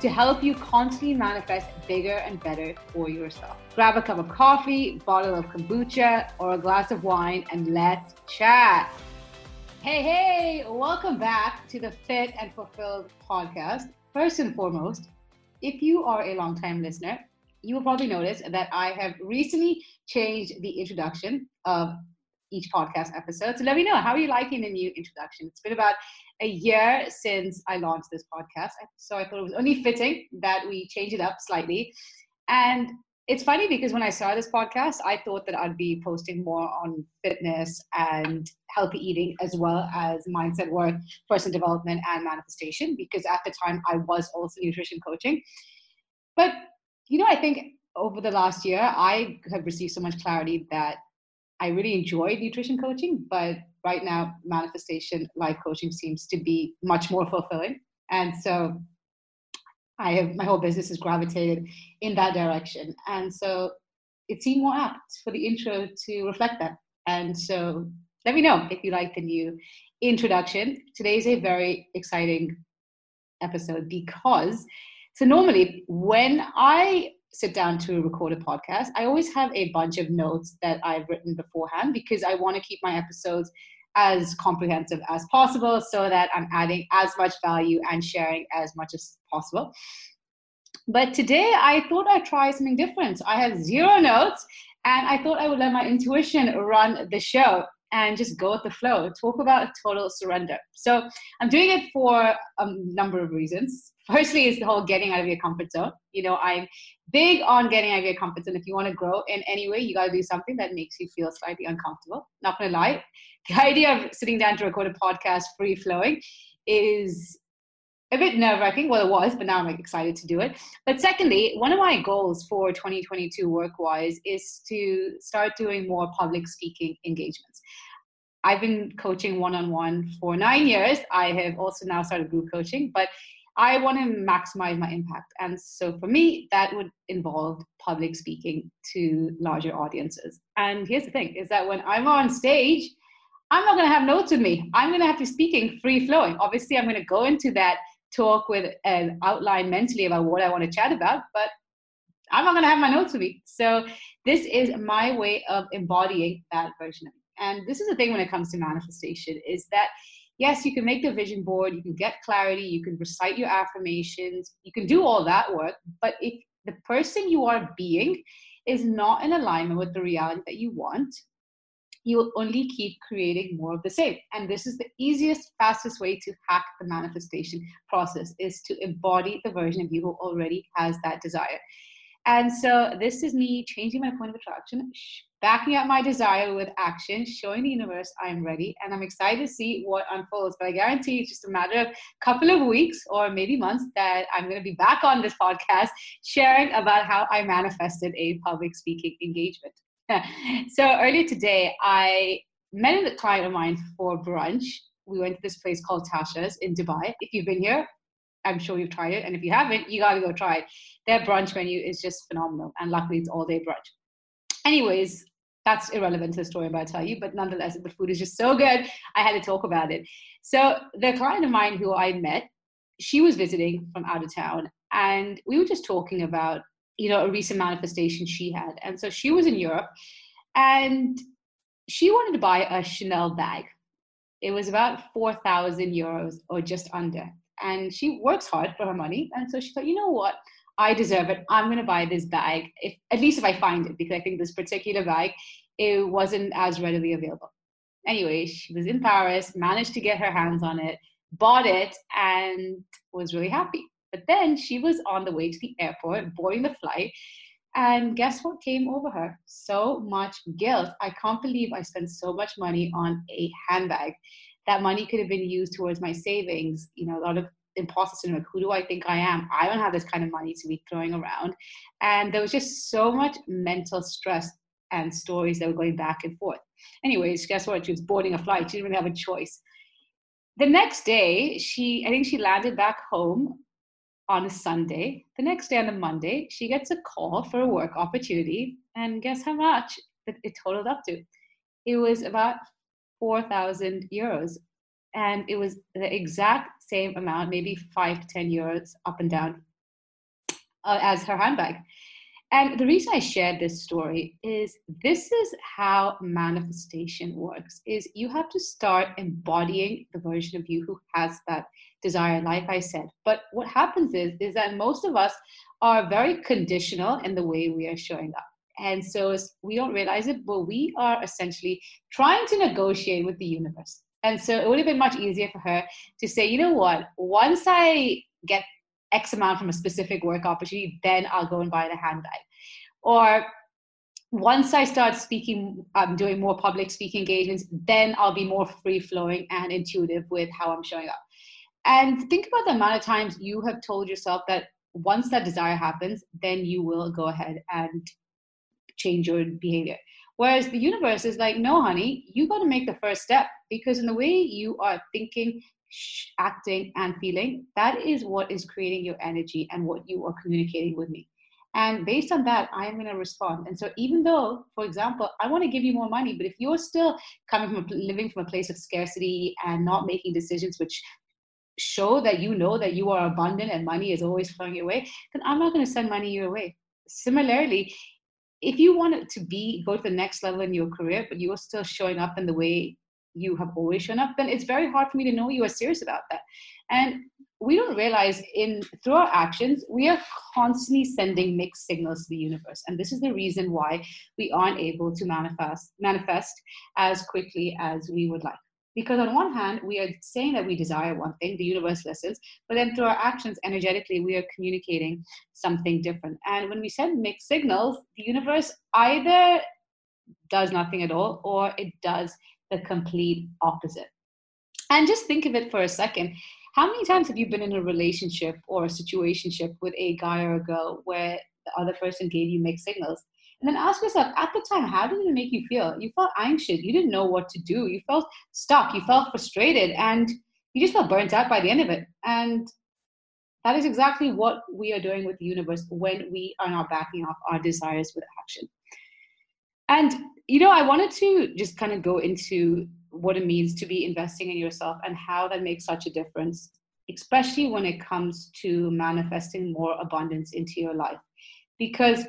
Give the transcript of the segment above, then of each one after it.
to help you constantly manifest bigger and better for yourself. Grab a cup of coffee, bottle of kombucha, or a glass of wine, and let's chat. Hey, hey, welcome back to the Fit and Fulfilled podcast. First and foremost, if you are a long-time listener, you will probably notice that I have recently changed the introduction of each podcast episode. So let me know how are you liking the new introduction. It's been about a year since I launched this podcast, so I thought it was only fitting that we change it up slightly. And it's funny because when I started this podcast, I thought that I'd be posting more on fitness and healthy eating as well as mindset work, personal development, and manifestation. Because at the time, I was also nutrition coaching. But you know, I think over the last year, I have received so much clarity that I really enjoy nutrition coaching, but right now, manifestation life coaching seems to be much more fulfilling. And so I have my whole business has gravitated in that direction. And so it seemed more apt for the intro to reflect that. And so let me know if you like the new introduction. Today is a very exciting episode because so normally when I sit down to record a podcast, I always have a bunch of notes that I've written beforehand because I want to keep my episodes as comprehensive as possible so that I'm adding as much value and sharing as much as possible. But today I thought I'd try something different. I have zero notes and I thought I would let my intuition run the show and just go with the flow. Talk about total surrender. So I'm doing it for a number of reasons. Firstly, is the whole getting out of your comfort zone. You know, I'm big on getting out of your comfort zone. If you want to grow in any way, you got to do something that makes you feel slightly uncomfortable. Not gonna lie, the idea of sitting down to record a podcast free flowing is a bit nerve wracking. Well, it was, but now I'm like excited to do it. But secondly, one of my goals for 2022 work wise is to start doing more public speaking engagements. I've been coaching one on one for nine years. I have also now started group coaching, but I want to maximize my impact. And so for me, that would involve public speaking to larger audiences. And here's the thing is that when I'm on stage, I'm not going to have notes with me. I'm going to have to be speaking free flowing. Obviously, I'm going to go into that talk with an outline mentally about what I want to chat about, but I'm not going to have my notes with me. So this is my way of embodying that version of me. And this is the thing when it comes to manifestation is that yes, you can make the vision board, you can get clarity, you can recite your affirmations, you can do all that work, but if the person you are being is not in alignment with the reality that you want, you will only keep creating more of the same. And this is the easiest fastest way to hack the manifestation process is to embody the version of you who already has that desire. And so this is me changing my point of attraction backing up my desire with action showing the universe i'm ready and i'm excited to see what unfolds but i guarantee it's just a matter of a couple of weeks or maybe months that i'm going to be back on this podcast sharing about how i manifested a public speaking engagement so earlier today, I met a client of mine for brunch. We went to this place called Tasha's in Dubai. If you've been here, I'm sure you've tried it. And if you haven't, you got to go try it. Their brunch menu is just phenomenal. And luckily, it's all day brunch. Anyways, that's irrelevant to the story I'm about tell you. But nonetheless, the food is just so good. I had to talk about it. So the client of mine who I met, she was visiting from out of town. And we were just talking about you know, a recent manifestation she had. And so she was in Europe and she wanted to buy a Chanel bag. It was about 4,000 euros or just under. And she works hard for her money. And so she thought, you know what? I deserve it. I'm going to buy this bag, if, at least if I find it, because I think this particular bag, it wasn't as readily available. Anyway, she was in Paris, managed to get her hands on it, bought it, and was really happy. But then she was on the way to the airport, boarding the flight. And guess what came over her? So much guilt. I can't believe I spent so much money on a handbag. That money could have been used towards my savings, you know, a lot of imposter syndrome. Who do I think I am? I don't have this kind of money to be throwing around. And there was just so much mental stress and stories that were going back and forth. Anyways, guess what? She was boarding a flight. She didn't really have a choice. The next day, she I think she landed back home on a Sunday. The next day on a Monday, she gets a call for a work opportunity. And guess how much it totaled up to? It was about 4,000 euros. And it was the exact same amount, maybe five to 10 euros up and down uh, as her handbag. And the reason I shared this story is this is how manifestation works is you have to start embodying the version of you who has that desire like I said. But what happens is is that most of us are very conditional in the way we are showing up. And so we don't realize it, but we are essentially trying to negotiate with the universe. And so it would have been much easier for her to say, you know what, once I get X amount from a specific work opportunity, then I'll go and buy the handbag. Or once I start speaking, I'm um, doing more public speaking engagements, then I'll be more free flowing and intuitive with how I'm showing up. And think about the amount of times you have told yourself that once that desire happens, then you will go ahead and change your behavior. Whereas the universe is like, no, honey, you got to make the first step because in the way you are thinking, acting, and feeling, that is what is creating your energy and what you are communicating with me. And based on that, I am going to respond. And so, even though, for example, I want to give you more money, but if you're still coming from a, living from a place of scarcity and not making decisions which show that you know that you are abundant and money is always flowing your way, then I'm not going to send money your way. Similarly, if you want it to be go to the next level in your career, but you are still showing up in the way you have always shown up, then it's very hard for me to know you are serious about that. And we don't realize in through our actions we are constantly sending mixed signals to the universe and this is the reason why we aren't able to manifest manifest as quickly as we would like because on one hand we are saying that we desire one thing the universe listens but then through our actions energetically we are communicating something different. And when we send mixed signals the universe either does nothing at all or it does the complete opposite. And just think of it for a second. How many times have you been in a relationship or a situationship with a guy or a girl where the other person gave you mixed signals and then ask yourself at the time, how did it make you feel? You felt anxious. You didn't know what to do. You felt stuck. You felt frustrated. And you just felt burnt out by the end of it. And that is exactly what we are doing with the universe when we are not backing off our desires with action. And, you know, I wanted to just kind of go into what it means to be investing in yourself and how that makes such a difference, especially when it comes to manifesting more abundance into your life. Because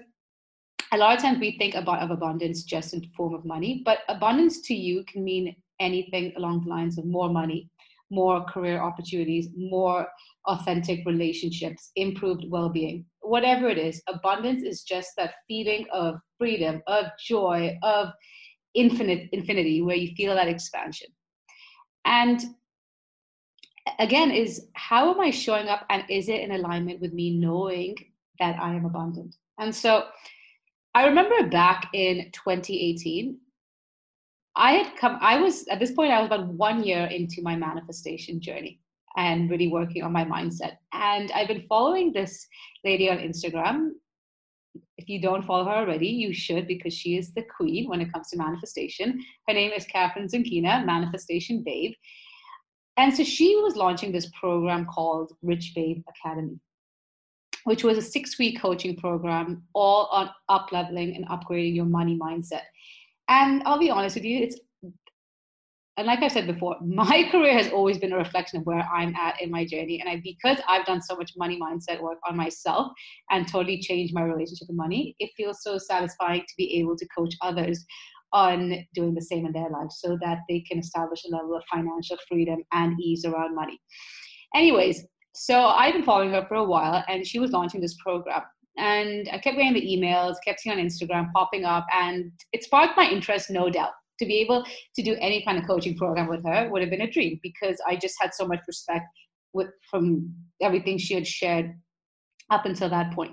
a lot of times we think about of abundance just in form of money, but abundance to you can mean anything along the lines of more money, more career opportunities, more authentic relationships, improved well-being. Whatever it is, abundance is just that feeling of freedom, of joy, of infinite infinity where you feel that expansion. And again is how am I showing up and is it in alignment with me knowing that I am abundant? And so I remember back in 2018, I had come, I was, at this point, I was about one year into my manifestation journey and really working on my mindset. And I've been following this lady on Instagram. If you don't follow her already, you should because she is the queen when it comes to manifestation. Her name is Kathrin Zenkina, Manifestation Babe. And so she was launching this program called Rich Babe Academy which was a six week coaching program all on up leveling and upgrading your money mindset. And I'll be honest with you, it's and like I've said before, my career has always been a reflection of where I'm at in my journey. And I, because I've done so much money mindset work on myself and totally changed my relationship with money, it feels so satisfying to be able to coach others on doing the same in their lives so that they can establish a level of financial freedom and ease around money. Anyways, so I've been following her for a while, and she was launching this program. And I kept getting the emails, kept seeing on Instagram popping up, and it sparked my interest, no doubt. To be able to do any kind of coaching program with her would have been a dream because I just had so much respect with from everything she had shared up until that point.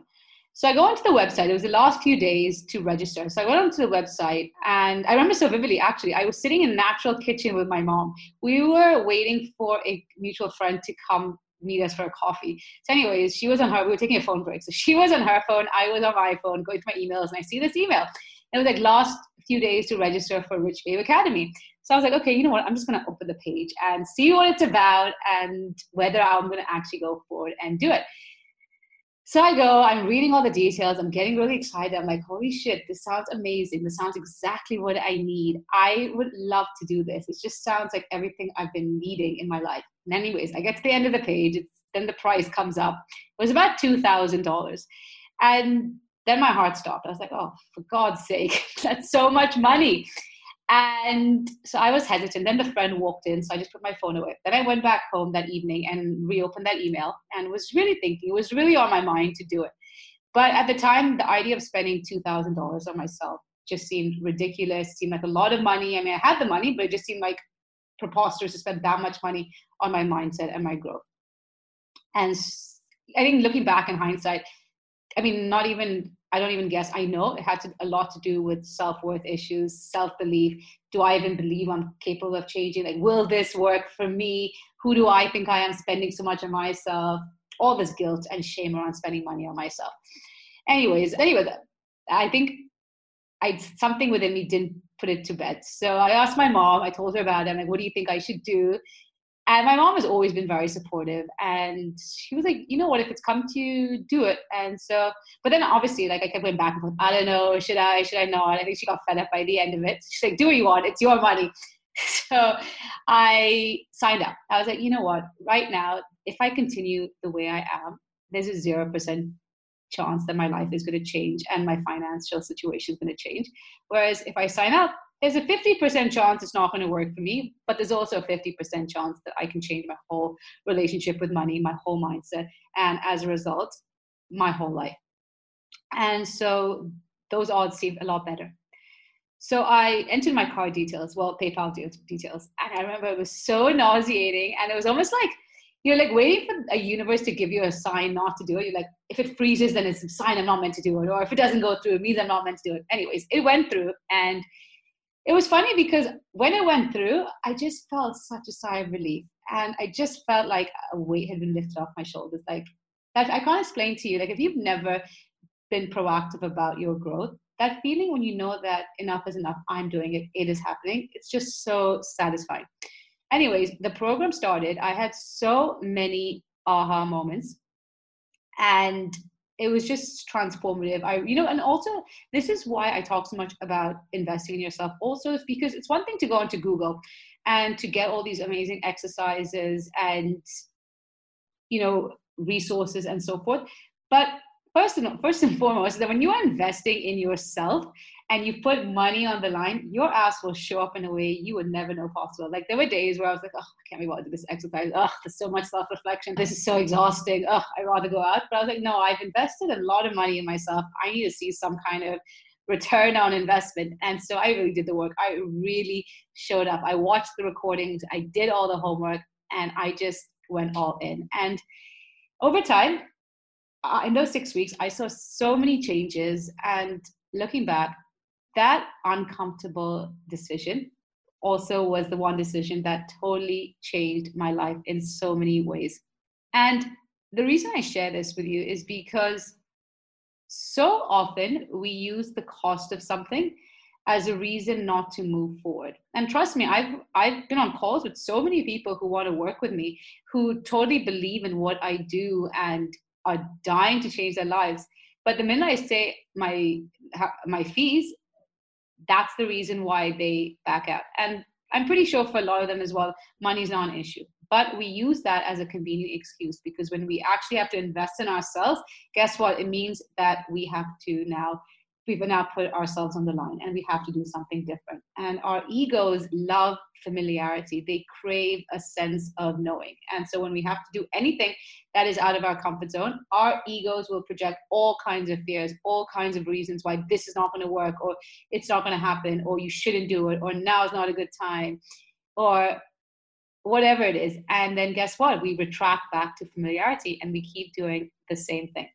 So I go onto the website. It was the last few days to register. So I went onto the website and I remember so vividly actually, I was sitting in natural kitchen with my mom. We were waiting for a mutual friend to come meet us for a coffee. So, anyways, she was on her. We were taking a phone break, so she was on her phone. I was on my phone, going through my emails, and I see this email. It was like last few days to register for Rich Babe Academy. So I was like, okay, you know what? I'm just going to open the page and see what it's about and whether I'm going to actually go forward and do it. So I go, I'm reading all the details, I'm getting really excited. I'm like, holy shit, this sounds amazing. This sounds exactly what I need. I would love to do this. It just sounds like everything I've been needing in my life. And, anyways, I get to the end of the page, then the price comes up. It was about $2,000. And then my heart stopped. I was like, oh, for God's sake, that's so much money. And so I was hesitant. Then the friend walked in, so I just put my phone away. Then I went back home that evening and reopened that email and was really thinking, it was really on my mind to do it. But at the time, the idea of spending $2,000 on myself just seemed ridiculous, seemed like a lot of money. I mean, I had the money, but it just seemed like preposterous to spend that much money on my mindset and my growth. And I think looking back in hindsight, I mean, not even I don't even guess. I know it had to, a lot to do with self worth issues, self belief. Do I even believe I'm capable of changing? Like, will this work for me? Who do I think I am spending so much on myself? All this guilt and shame around spending money on myself. Anyways, anyway, I think I something within me didn't put it to bed. So I asked my mom. I told her about it. I'm like, what do you think I should do? And my mom has always been very supportive. And she was like, you know what, if it's come to you, do it. And so, but then obviously, like I kept going back and forth, I don't know, should I, should I not? I think she got fed up by the end of it. She's like, do what you want, it's your money. So I signed up. I was like, you know what, right now, if I continue the way I am, there's a 0% chance that my life is going to change and my financial situation is going to change. Whereas if I sign up, there's a 50% chance it's not going to work for me, but there's also a 50% chance that I can change my whole relationship with money, my whole mindset, and as a result, my whole life. And so those odds seemed a lot better. So I entered my card details, well, PayPal details, and I remember it was so nauseating, and it was almost like you're like waiting for a universe to give you a sign not to do it. You're like, if it freezes, then it's a sign I'm not meant to do it, or if it doesn't go through, it means I'm not meant to do it. Anyways, it went through, and it was funny because when it went through, I just felt such a sigh of relief. And I just felt like a weight had been lifted off my shoulders. Like that I can't explain to you. Like if you've never been proactive about your growth, that feeling when you know that enough is enough, I'm doing it, it is happening, it's just so satisfying. Anyways, the program started. I had so many aha moments. And it was just transformative i you know and also this is why i talk so much about investing in yourself also because it's one thing to go onto google and to get all these amazing exercises and you know resources and so forth but first and first and foremost that when you are investing in yourself and you put money on the line, your ass will show up in a way you would never know possible. Like there were days where I was like, oh, I can't believe I do this exercise. Oh, there's so much self-reflection. This is so exhausting. Oh, I'd rather go out. But I was like, no, I've invested a lot of money in myself. I need to see some kind of return on investment. And so I really did the work. I really showed up. I watched the recordings. I did all the homework and I just went all in. And over time, in those six weeks, I saw so many changes. And looking back, that uncomfortable decision also was the one decision that totally changed my life in so many ways. And the reason I share this with you is because so often we use the cost of something as a reason not to move forward. And trust me, I've I've been on calls with so many people who want to work with me who totally believe in what I do and are dying to change their lives. But the minute I say my my fees, that's the reason why they back out. And I'm pretty sure for a lot of them as well, money's not an issue. But we use that as a convenient excuse because when we actually have to invest in ourselves, guess what? It means that we have to now we've now put ourselves on the line and we have to do something different. And our egos love familiarity, they crave a sense of knowing. And so when we have to do anything that is out of our comfort zone, our egos will project all kinds of fears, all kinds of reasons why this is not going to work, or it's not going to happen, or you shouldn't do it, or now is not a good time, or whatever it is. And then guess what? We retract back to familiarity and we keep doing the same thing.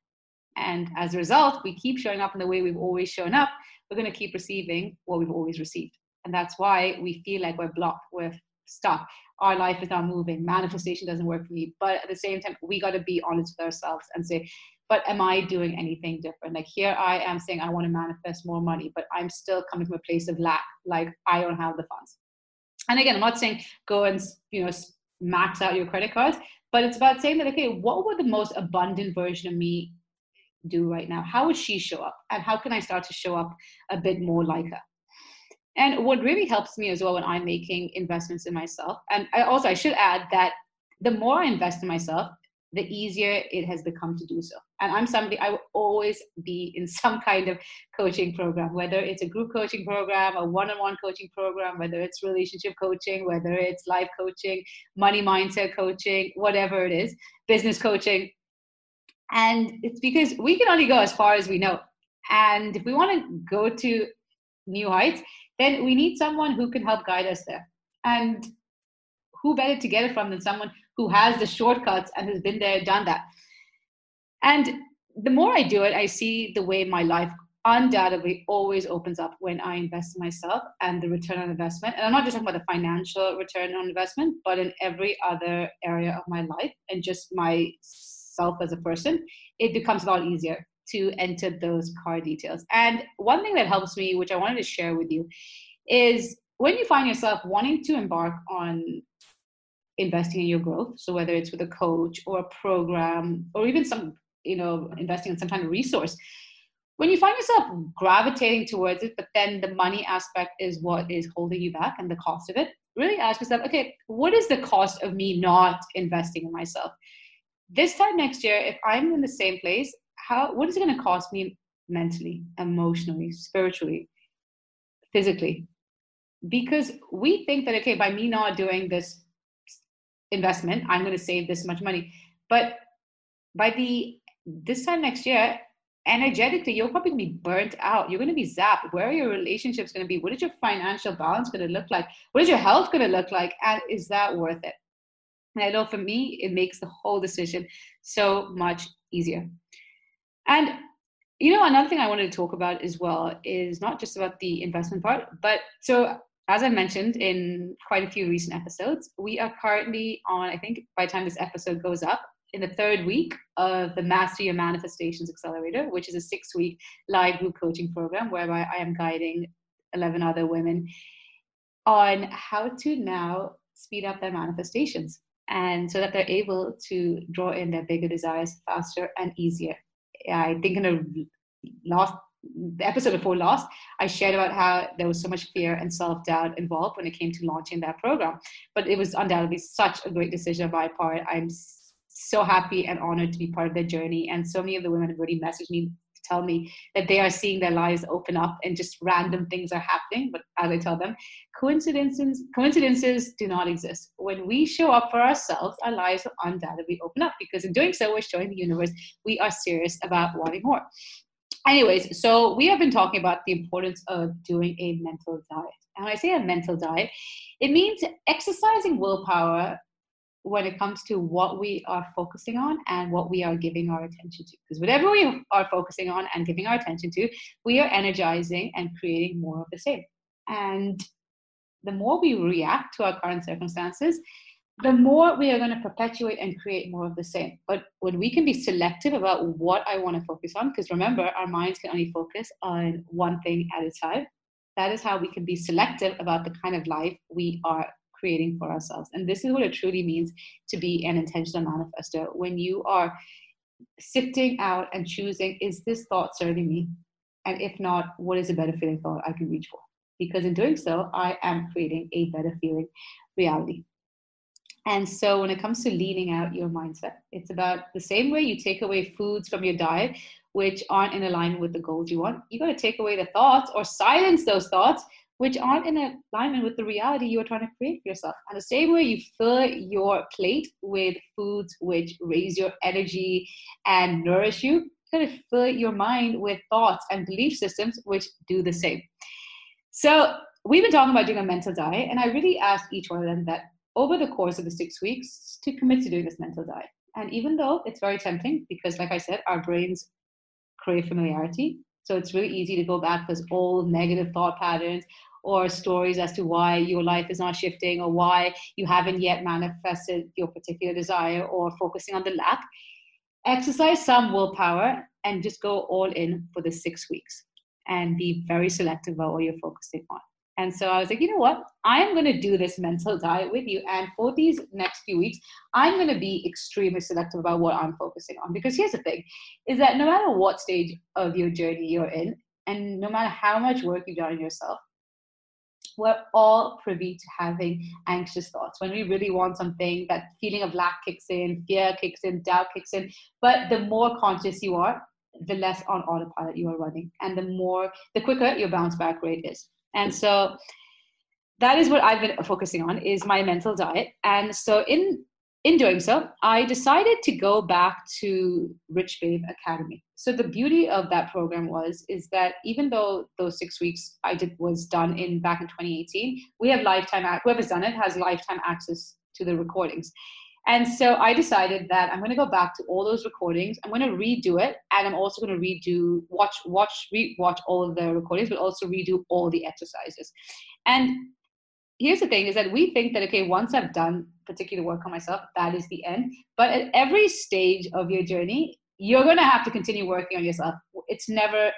And as a result, we keep showing up in the way we've always shown up. We're going to keep receiving what we've always received. And that's why we feel like we're blocked with stuck. Our life is not moving. Manifestation doesn't work for me. But at the same time, we got to be honest with ourselves and say, but am I doing anything different? Like here I am saying I want to manifest more money, but I'm still coming from a place of lack. Like I don't have the funds. And again, I'm not saying go and you know max out your credit cards, but it's about saying that okay, what would the most abundant version of me do right now? How would she show up? And how can I start to show up a bit more like her? And what really helps me as well when I'm making investments in myself, and I also I should add that the more I invest in myself, the easier it has become to do so. And I'm somebody I will always be in some kind of coaching program, whether it's a group coaching program, a one-on-one coaching program, whether it's relationship coaching, whether it's life coaching, money mindset coaching, whatever it is, business coaching. And it's because we can only go as far as we know. And if we want to go to new heights, then we need someone who can help guide us there. And who better to get it from than someone who has the shortcuts and has been there, done that. And the more I do it, I see the way my life undoubtedly always opens up when I invest in myself and the return on investment. And I'm not just talking about the financial return on investment, but in every other area of my life and just myself as a person, it becomes a lot easier to enter those car details. And one thing that helps me, which I wanted to share with you, is when you find yourself wanting to embark on investing in your growth. So whether it's with a coach or a program or even some, you know, investing in some kind of resource, when you find yourself gravitating towards it, but then the money aspect is what is holding you back and the cost of it, really ask yourself, okay, what is the cost of me not investing in myself? This time next year, if I'm in the same place, how what is it going to cost me mentally, emotionally, spiritually, physically? Because we think that okay, by me not doing this investment i'm going to save this much money. But by the this time next year energetically you're probably going to be burnt out. You're going to be zapped. Where are your relationships going to be? What is your financial balance going to look like? What is your health going to look like? And is that worth it and i know for me it makes the whole decision so much easier. And you know another thing i wanted to talk about as well is not just about the investment part but so as I mentioned in quite a few recent episodes, we are currently on, I think by the time this episode goes up, in the third week of the Master Your Manifestations Accelerator, which is a six week live group coaching program whereby I am guiding 11 other women on how to now speed up their manifestations and so that they're able to draw in their bigger desires faster and easier. I think in a last the episode before last, I shared about how there was so much fear and self doubt involved when it came to launching that program. But it was undoubtedly such a great decision on my part. I'm so happy and honored to be part of their journey. And so many of the women have already messaged me tell me that they are seeing their lives open up and just random things are happening. But as I tell them, coincidences coincidences do not exist. When we show up for ourselves, our lives will undoubtedly open up because in doing so, we're showing the universe we are serious about wanting more anyways, so we have been talking about the importance of doing a mental diet. And when I say a mental diet, it means exercising willpower when it comes to what we are focusing on and what we are giving our attention to. Because whatever we are focusing on and giving our attention to, we are energizing and creating more of the same. And the more we react to our current circumstances, the more we are going to perpetuate and create more of the same. But when we can be selective about what I want to focus on, because remember, our minds can only focus on one thing at a time, that is how we can be selective about the kind of life we are creating for ourselves. And this is what it truly means to be an intentional manifester. When you are sifting out and choosing, is this thought serving me? And if not, what is a better feeling thought I can reach for? Because in doing so, I am creating a better feeling reality. And so when it comes to leaning out your mindset, it's about the same way you take away foods from your diet, which aren't in alignment with the goals you want. You got to take away the thoughts or silence those thoughts, which aren't in alignment with the reality you are trying to create for yourself. And the same way you fill your plate with foods which raise your energy and nourish you, you to fill your mind with thoughts and belief systems which do the same. So we've been talking about doing a mental diet, and I really asked each one of them that over the course of the six weeks to commit to doing this mental diet. And even though it's very tempting, because like I said, our brains crave familiarity. So it's really easy to go back to those old negative thought patterns, or stories as to why your life is not shifting or why you haven't yet manifested your particular desire or focusing on the lack. Exercise some willpower and just go all in for the six weeks and be very selective about what you're focusing on. And so I was like, you know what? I'm going to do this mental diet with you. And for these next few weeks, I'm going to be extremely selective about what I'm focusing on. Because here's the thing is that no matter what stage of your journey you're in, and no matter how much work you've done on yourself, we're all privy to having anxious thoughts. When we really want something, that feeling of lack kicks in, fear kicks in, doubt kicks in. But the more conscious you are, the less on autopilot you are running, and the more, the quicker your bounce back rate is. And so that is what I've been focusing on is my mental diet. And so in in doing so, I decided to go back to Rich Babe Academy. So the beauty of that program was is that even though those six weeks I did was done in back in 2018, we have lifetime whoever's done it has lifetime access to the recordings. And so I decided that I'm going to go back to all those recordings. I'm going to redo it, and I'm also going to redo, watch, watch, re-watch all of the recordings, but also redo all the exercises. And here's the thing: is that we think that okay, once I've done particular work on myself, that is the end. But at every stage of your journey, you're going to have to continue working on yourself. It's never,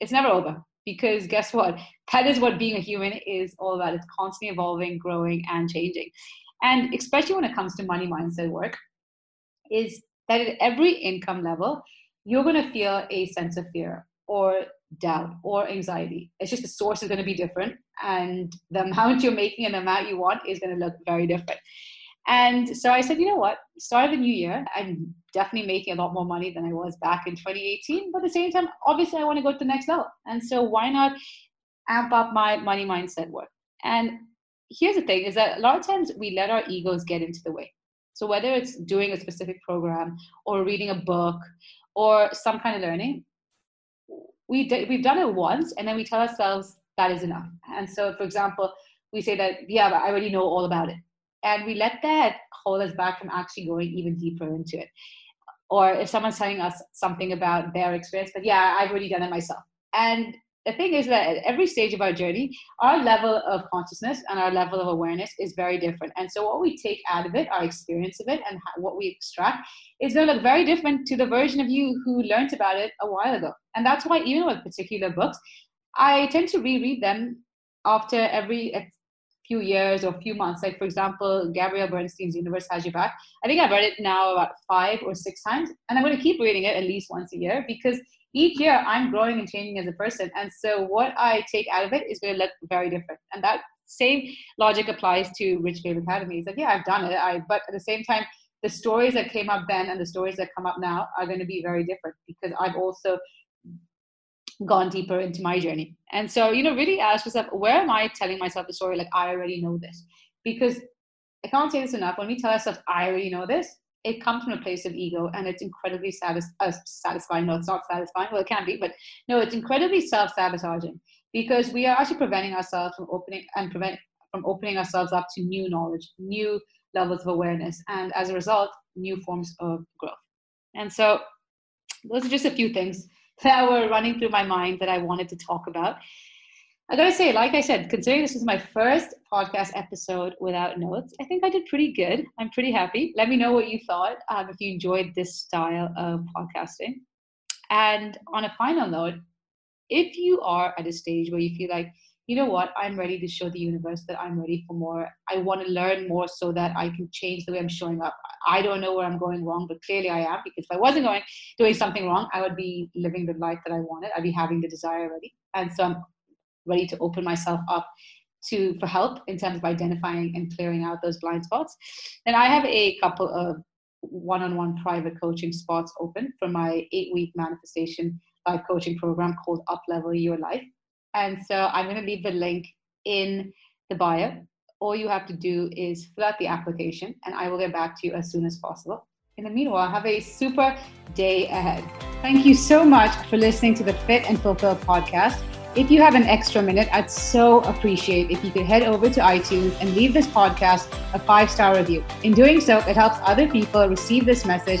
it's never over. Because guess what? That is what being a human is all about. It's constantly evolving, growing, and changing and especially when it comes to money mindset work is that at every income level you're going to feel a sense of fear or doubt or anxiety it's just the source is going to be different and the amount you're making and the amount you want is going to look very different and so i said you know what? Start of the new year i'm definitely making a lot more money than i was back in 2018 but at the same time obviously i want to go to the next level. And so why not amp up my money mindset work? And here's the thing is that a lot of times we let our egos get into the way. So whether it's doing a specific program or reading a book or some kind of learning we we've done it once and then we tell ourselves that is enough. And so for example we say that yeah i already know all about it and we let that hold us back from actually going even deeper into it or if someone's telling us something about their experience but yeah i've already done it myself and the thing is that at every stage of our journey, our level of consciousness and our level of awareness is very different. And so, what we take out of it, our experience of it, and what we extract is going to look very different to the version of you who learned about it a while ago. And that's why, even with particular books, I tend to reread them after every few years or a few months. Like, for example, Gabrielle Bernstein's Universe Has Your Back. I think I've read it now about five or six times, and I'm going to keep reading it at least once a year because each year I'm growing and changing as a person. And so what I take out of it is going to look very different. And that same logic applies to Rich Babe Academy. It's like, yeah, I've done it. I, but at the same time, the stories that came up then and the stories that come up now are going to be very different because I've also gone deeper into my journey. And so, you know, really ask yourself, where am I telling myself the story like I already know this? Because I can't say this enough. When we tell ourselves, I already know this, it comes from a place of ego and it's incredibly satis- uh, satisfying. No, it's not satisfying. Well, it can be, but no, it's incredibly self-sabotaging because we are actually preventing ourselves from opening and prevent from opening ourselves up to new knowledge, new levels of awareness, and as a result, new forms of growth. And so, those are just a few things that were running through my mind that I wanted to talk about. I gotta say, like I said, considering this is my first podcast episode without notes, I think I did pretty good. I'm pretty happy. Let me know what you thought um, if you enjoyed this style of podcasting. And on a final note, if you are at a stage where you feel like, you know what, I'm ready to show the universe that I'm ready for more. I want to learn more so that I can change the way I'm showing up. I don't know where I'm going wrong, but clearly I am because if I wasn't going doing something wrong, I would be living the life that I wanted. I'd be having the desire already. And so I'm ready to open myself up to for help in terms of identifying and clearing out those blind spots. And I have a couple of one-on-one private coaching spots open for my eight-week manifestation life coaching program called Up Level Your Life. And so I'm going to leave the link in the bio. All you have to do is fill out the application, and I will get back to you as soon as possible. In the meanwhile, have a super day ahead. Thank you so much for listening to the Fit and Fulfill podcast. If you have an extra minute, I'd so appreciate if you could head over to iTunes and leave this podcast a five star review. In doing so, it helps other people receive this message